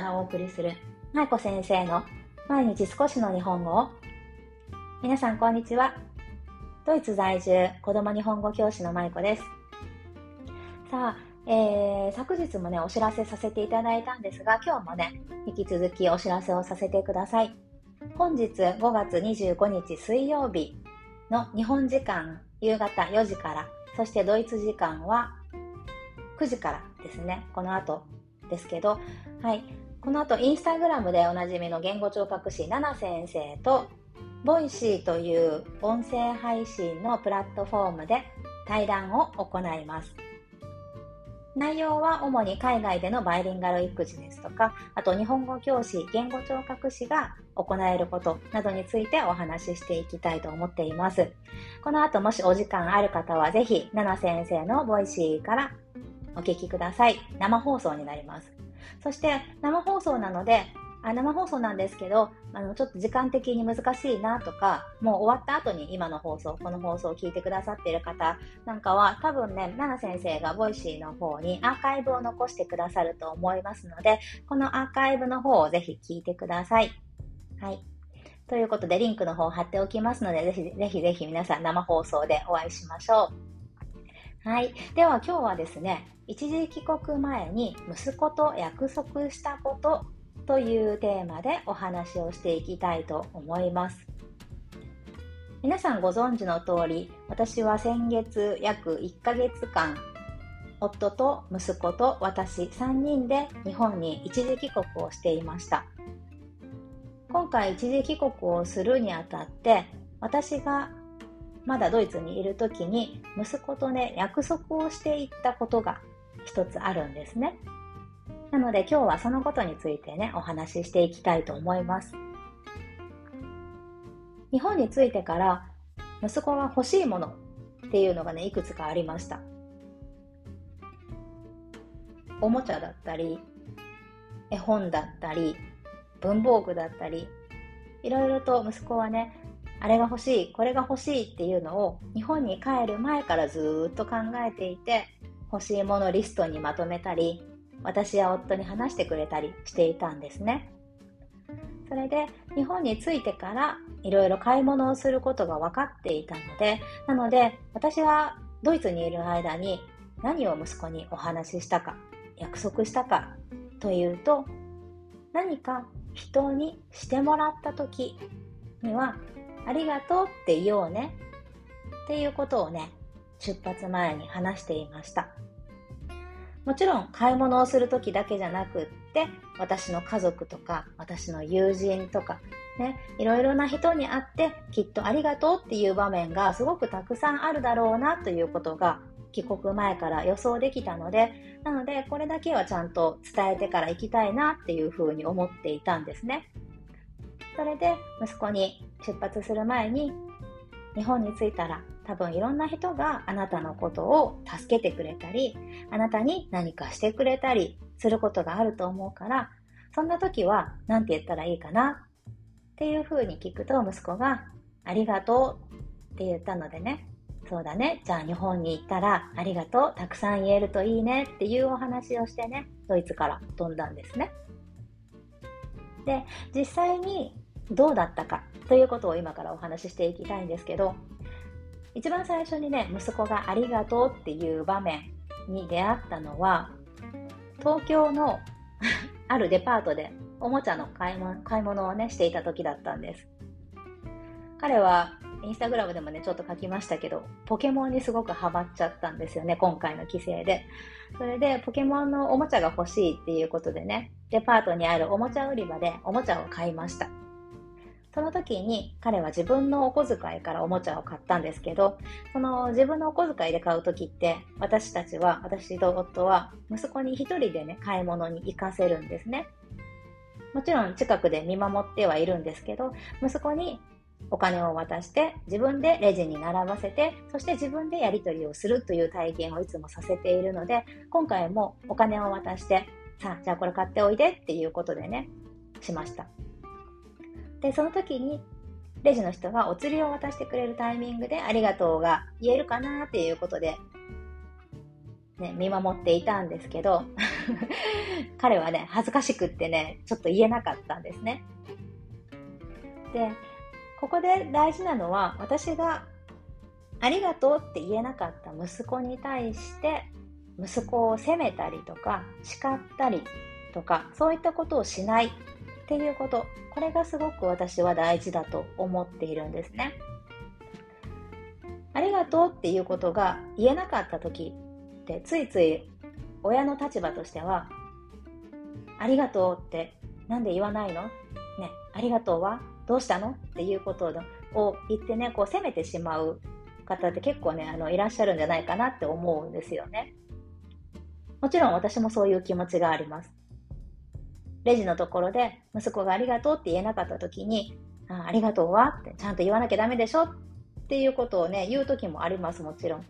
からお送りする、舞子先生の毎日少しの日本語を。皆さん、こんにちは。ドイツ在住、子供日本語教師の舞子です。さあ、えー、昨日もね、お知らせさせていただいたんですが、今日もね、引き続きお知らせをさせてください。本日5月25日水曜日の日本時間夕方4時から、そしてドイツ時間は9時からですね、この後ですけど、はい、この後インスタグラムでおなじみの言語聴覚士ナナ先生と Voicy という音声配信のプラットフォームで対談を行います。内容は主に海外でのバイリンガル育児ですとか、あと日本語教師、言語聴覚士が行えることなどについてお話ししていきたいと思っています。この後もしお時間ある方はぜひ、ナナ先生の Voicy からお聞きください。生放送になります。そして生放送なので、あ生放送なんですけど、あの、ちょっと時間的に難しいなとか、もう終わった後に今の放送、この放送を聞いてくださっている方なんかは、多分ね、奈々先生が Voicy の方にアーカイブを残してくださると思いますので、このアーカイブの方をぜひ聞いてください。はい。ということで、リンクの方を貼っておきますので、ぜひぜひぜひ皆さん生放送でお会いしましょう。はい。では今日はですね、一時帰国前に息子と約束したことというテーマでお話をしていきたいと思います。皆さんご存知の通り、私は先月約1ヶ月間、夫と息子と私3人で日本に一時帰国をしていました。今回一時帰国をするにあたって、私がまだドイツにいる時に息子とね、約束をしていったことが一つあるんですね。なので今日はそのことについてね、お話ししていきたいと思います。日本に着いてから息子が欲しいものっていうのがね、いくつかありました。おもちゃだったり、絵本だったり、文房具だったり、いろいろと息子はね、あれが欲しい、これが欲しいっていうのを日本に帰る前からずっと考えていて、欲しいものリストにまとめたり、私や夫に話してくれたりしていたんですね。それで日本に着いてからいろいろ買い物をすることが分かっていたので、なので私はドイツにいる間に何を息子にお話ししたか、約束したかというと、何か人にしてもらった時には、ありがとうって言おうねっていうことをね、出発前に話していました。もちろん買い物をする時だけじゃなくって私の家族とか私の友人とかねいろいろな人に会ってきっとありがとうっていう場面がすごくたくさんあるだろうなということが帰国前から予想できたのでなのでこれだけはちゃんと伝えてから行きたいなっていうふうに思っていたんですねそれで息子に出発する前に日本に着いたら多分いろんな人があなたのことを助けてくれたり、あなたに何かしてくれたりすることがあると思うから、そんな時は何て言ったらいいかなっていうふうに聞くと息子がありがとうって言ったのでね、そうだね、じゃあ日本に行ったらありがとう、たくさん言えるといいねっていうお話をしてね、ドイツから飛んだんですね。で、実際にどうだったか。ということを今からお話ししていきたいんですけど、一番最初にね、息子がありがとうっていう場面に出会ったのは、東京の あるデパートでおもちゃの買い物買い物をね、していた時だったんです。彼はインスタグラムでもね、ちょっと書きましたけど、ポケモンにすごくハマっちゃったんですよね、今回の規制で。それで、ポケモンのおもちゃが欲しいっていうことでね、デパートにあるおもちゃ売り場でおもちゃを買いました。その時に彼は自分のお小遣いからおもちゃを買ったんですけど、その自分のお小遣いで買う時って、私たちは、私と夫は、息子に一人でね、買い物に行かせるんですね。もちろん近くで見守ってはいるんですけど、息子にお金を渡して自分でレジに並ばせてそして自分でやり取りをするという体験をいつもさせているので今回もお金を渡してさあじゃあこれ買っておいでっていうことでねしましたで、その時に、レジの人がお釣りを渡してくれるタイミングでありがとうが言えるかなっていうことで、ね、見守っていたんですけど 彼はね、恥ずかしくってね、ちょっと言えなかったんですね。で、ここで大事なのは、私がありがとうって言えなかった息子に対して、息子を責めたりとか、叱ったりとか、そういったことをしないっていうこと、これがすごく私は大事だと思っているんですね。ありがとうっていうことが言えなかった時ってついつい親の立場としてはありがとうってなんで言わないの？ね、ありがとうは？どうしたの？っていうことを言ってね、こう責めてしまう方って結構ね、あの、いらっしゃるんじゃないかなって思うんですよね。もちろん私もそういう気持ちがあります。レジのところで息子がありがとうって言えなかった時に、あありがとうはってちゃんと言わなきゃダメでしょ？っていうことをね、言う時もあります、もちろん。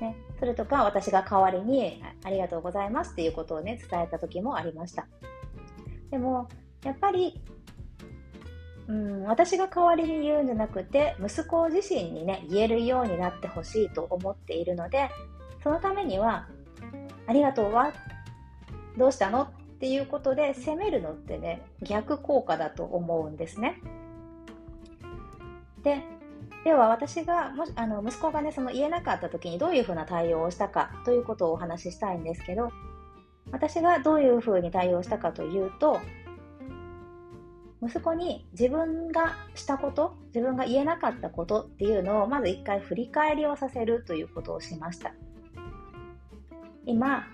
ね、それとか私が代わりにありがとうございますっていうことをね、伝えた時もありました。でも、やっぱり、うん、私が代わりに言うんじゃなくて、息子自身にね、言えるようになってほしいと思っているので、そのためには、ありがとうは、どうしたの？っていうことで責めるのってね、逆効果だと思うんですね。で、では私がもしあの息子がねその言えなかった時にどういうふうな対応をしたかということをお話ししたいんですけど私がどういうふうに対応したかというと息子に自分がしたこと自分が言えなかったことっていうのをまず一回振り返りをさせるということをしました今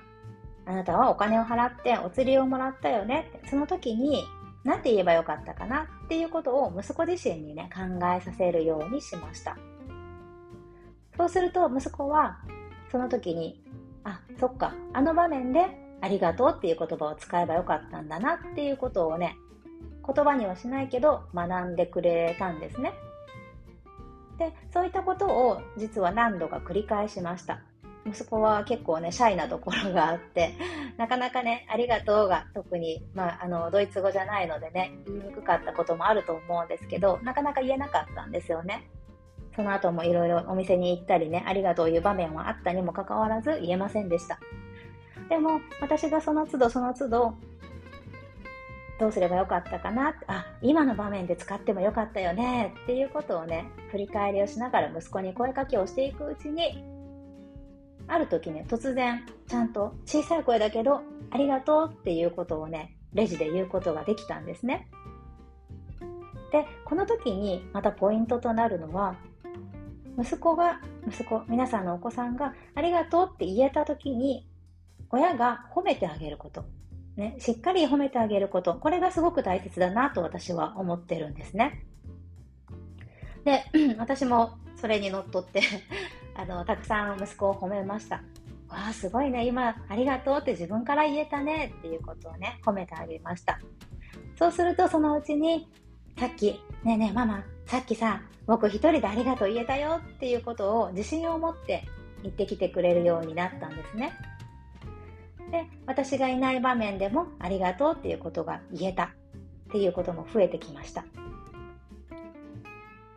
あなたはお金を払ってお釣りをもらったよねその時に何て言えばよかったかなっていうことを息子自身にね、考えさせるようにしました。そうすると息子はその時に、あ、そっか、あの場面でありがとうっていう言葉を使えばよかったんだなっていうことをね、言葉にはしないけど学んでくれたんですね。で、そういったことを実は何度か繰り返しました。息子は結構ね、シャイなところがあって、なかなかね、ありがとうが特に、まあ、あの、ドイツ語じゃないのでね、言いにくかったこともあると思うんですけど、なかなか言えなかったんですよね。その後もいろいろお店に行ったりね、ありがとういう場面はあったにもかかわらず言えませんでした。でも、私がその都度その都度、どうすればよかったかなあ、今の場面で使ってもよかったよねっていうことをね、振り返りをしながら息子に声かけをしていくうちに、ある時ね、突然、ちゃんと小さい声だけど、ありがとうっていうことをね、レジで言うことができたんですね。で、この時にまたポイントとなるのは、息子が、息子、皆さんのお子さんがありがとうって言えた時に、親が褒めてあげること。ね、しっかり褒めてあげること。これがすごく大切だなと私は思ってるんですね。で、私もそれにのっとってあの、たくさん息子を褒めました。わあ、すごいね。今、ありがとうって自分から言えたねっていうことをね、褒めてあげました。そうすると、そのうちに、さっき、ねえねえママ、さっきさ、僕一人でありがとう言えたよっていうことを自信を持って言ってきてくれるようになったんですね。で、私がいない場面でもありがとうっていうことが言えたっていうことも増えてきました。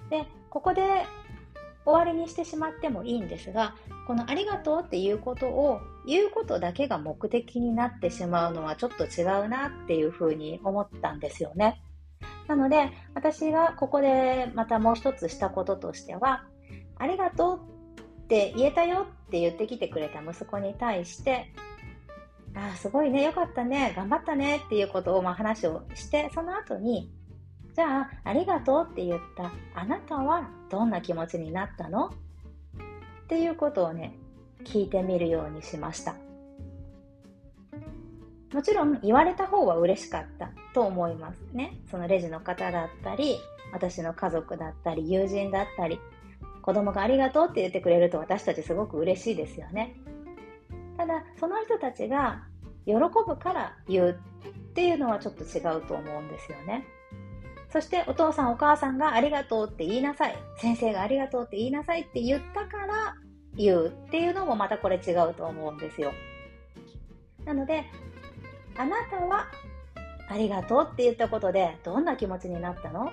で、ここで終わりにしてしまってもいいんですが、このありがとうっていうことを言うことだけが目的になってしまうのはちょっと違うなっていうふうに思ったんですよね。なので、私がここでまたもう一つしたこととしては、ありがとうって言えたよって言ってきてくれた息子に対して、ああ、すごいね、よかったね、頑張ったねっていうことをまあ話をして、その後に、じゃあ、ありがとうって言ったあなたはどんな気持ちになったの？っていうことをね、聞いてみるようにしました。もちろん言われた方は嬉しかったと思いますね。そのレジの方だったり、私の家族だったり、友人だったり、子供がありがとうって言ってくれると私たちすごく嬉しいですよね。ただ、その人たちが喜ぶから言うっていうのはちょっと違うと思うんですよね。そしてお父さんお母さんがありがとうって言いなさい。先生がありがとうって言いなさいって言ったから言うっていうのもまたこれ違うと思うんですよ。なので、あなたはありがとうって言ったことでどんな気持ちになったの？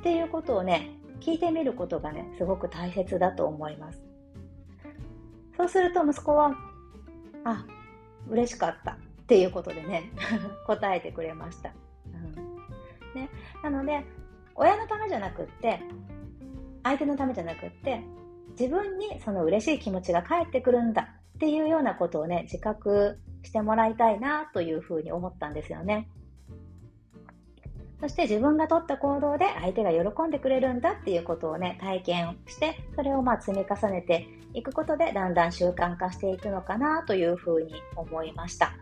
っていうことをね、聞いてみることがね、すごく大切だと思います。そうすると息子は、あ、嬉しかった。っていうことでね 答えてくれました、ね、なので親のためじゃなくって相手のためじゃなくって自分にその嬉しい気持ちが返ってくるんだっていうようなことをね自覚してもらいたいなというふうに思ったんですよね。そして自分が取った行動で相手が喜んでくれるんだっていうことをね、体験して、それをまあ積み重ねていくことで、だんだん習慣化していくのかなというふうに思いました。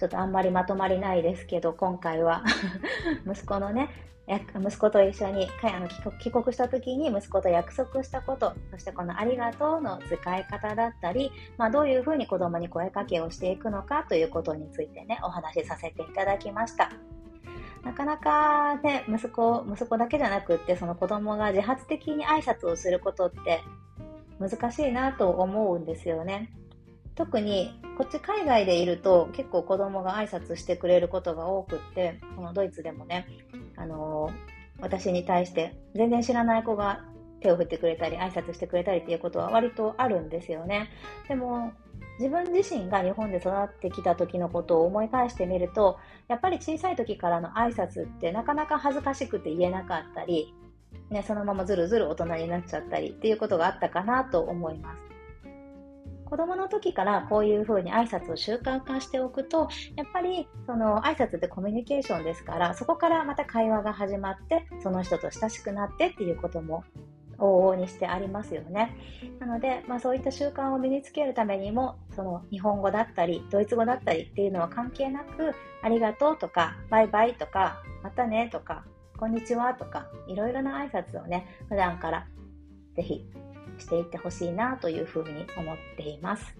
ちょっとあんまりまとまりないですけど、今回は。息子のね、息子と一緒にあの帰国した時に息子と約束したことそしてこの「ありがとう」の使い方だったり、まあ、どういうふうに子供に声かけをしていくのかということについてねお話しさせていただきました。なかなかね息子息子だけじゃなくってその子供が自発的に挨拶をすることって難しいなと思うんですよね特にこっち海外でいると結構子供が挨拶してくれることが多くってこのドイツでもね、あのー、私に対して全然知らない子が手を振ってくれたり挨拶してくれたりっていうことは割とあるんですよね。でも自分自身が日本で育ってきた時のことを思い返してみるとやっぱり小さい時からの挨拶ってなかなか恥ずかしくて言えなかったり、ね、そのままずるずる大人になっちゃったりっていうことがあったかなと思います。子供の時からこういうふうに挨拶を習慣化しておくと、やっぱりその挨拶ってコミュニケーションですから、そこからまた会話が始まって、その人と親しくなってっていうことも往々にしてありますよね。なので、まあ、そういった習慣を身につけるためにも、その日本語だったり、ドイツ語だったりっていうのは関係なく、ありがとうとか、バイバイとか、またねとか、こんにちはとか、いろいろな挨拶をね、普段からぜひしていってほしいなというふうに思っています。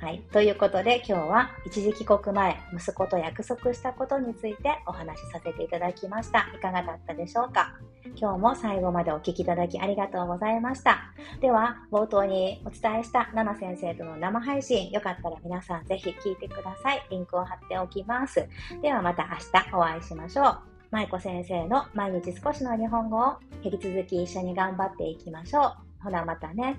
はい。ということで今日は一時帰国前、息子と約束したことについてお話しさせていただきました。いかがだったでしょうか？今日も最後までお聴きいただきありがとうございました。では、冒頭にお伝えしたナナ先生との生配信、よかったら皆さんぜひ聞いてください。リンクを貼っておきます。ではまた明日お会いしましょう。舞子先生の毎日少しの日本語を引き続き一緒に頑張っていきましょう。ほなまたね。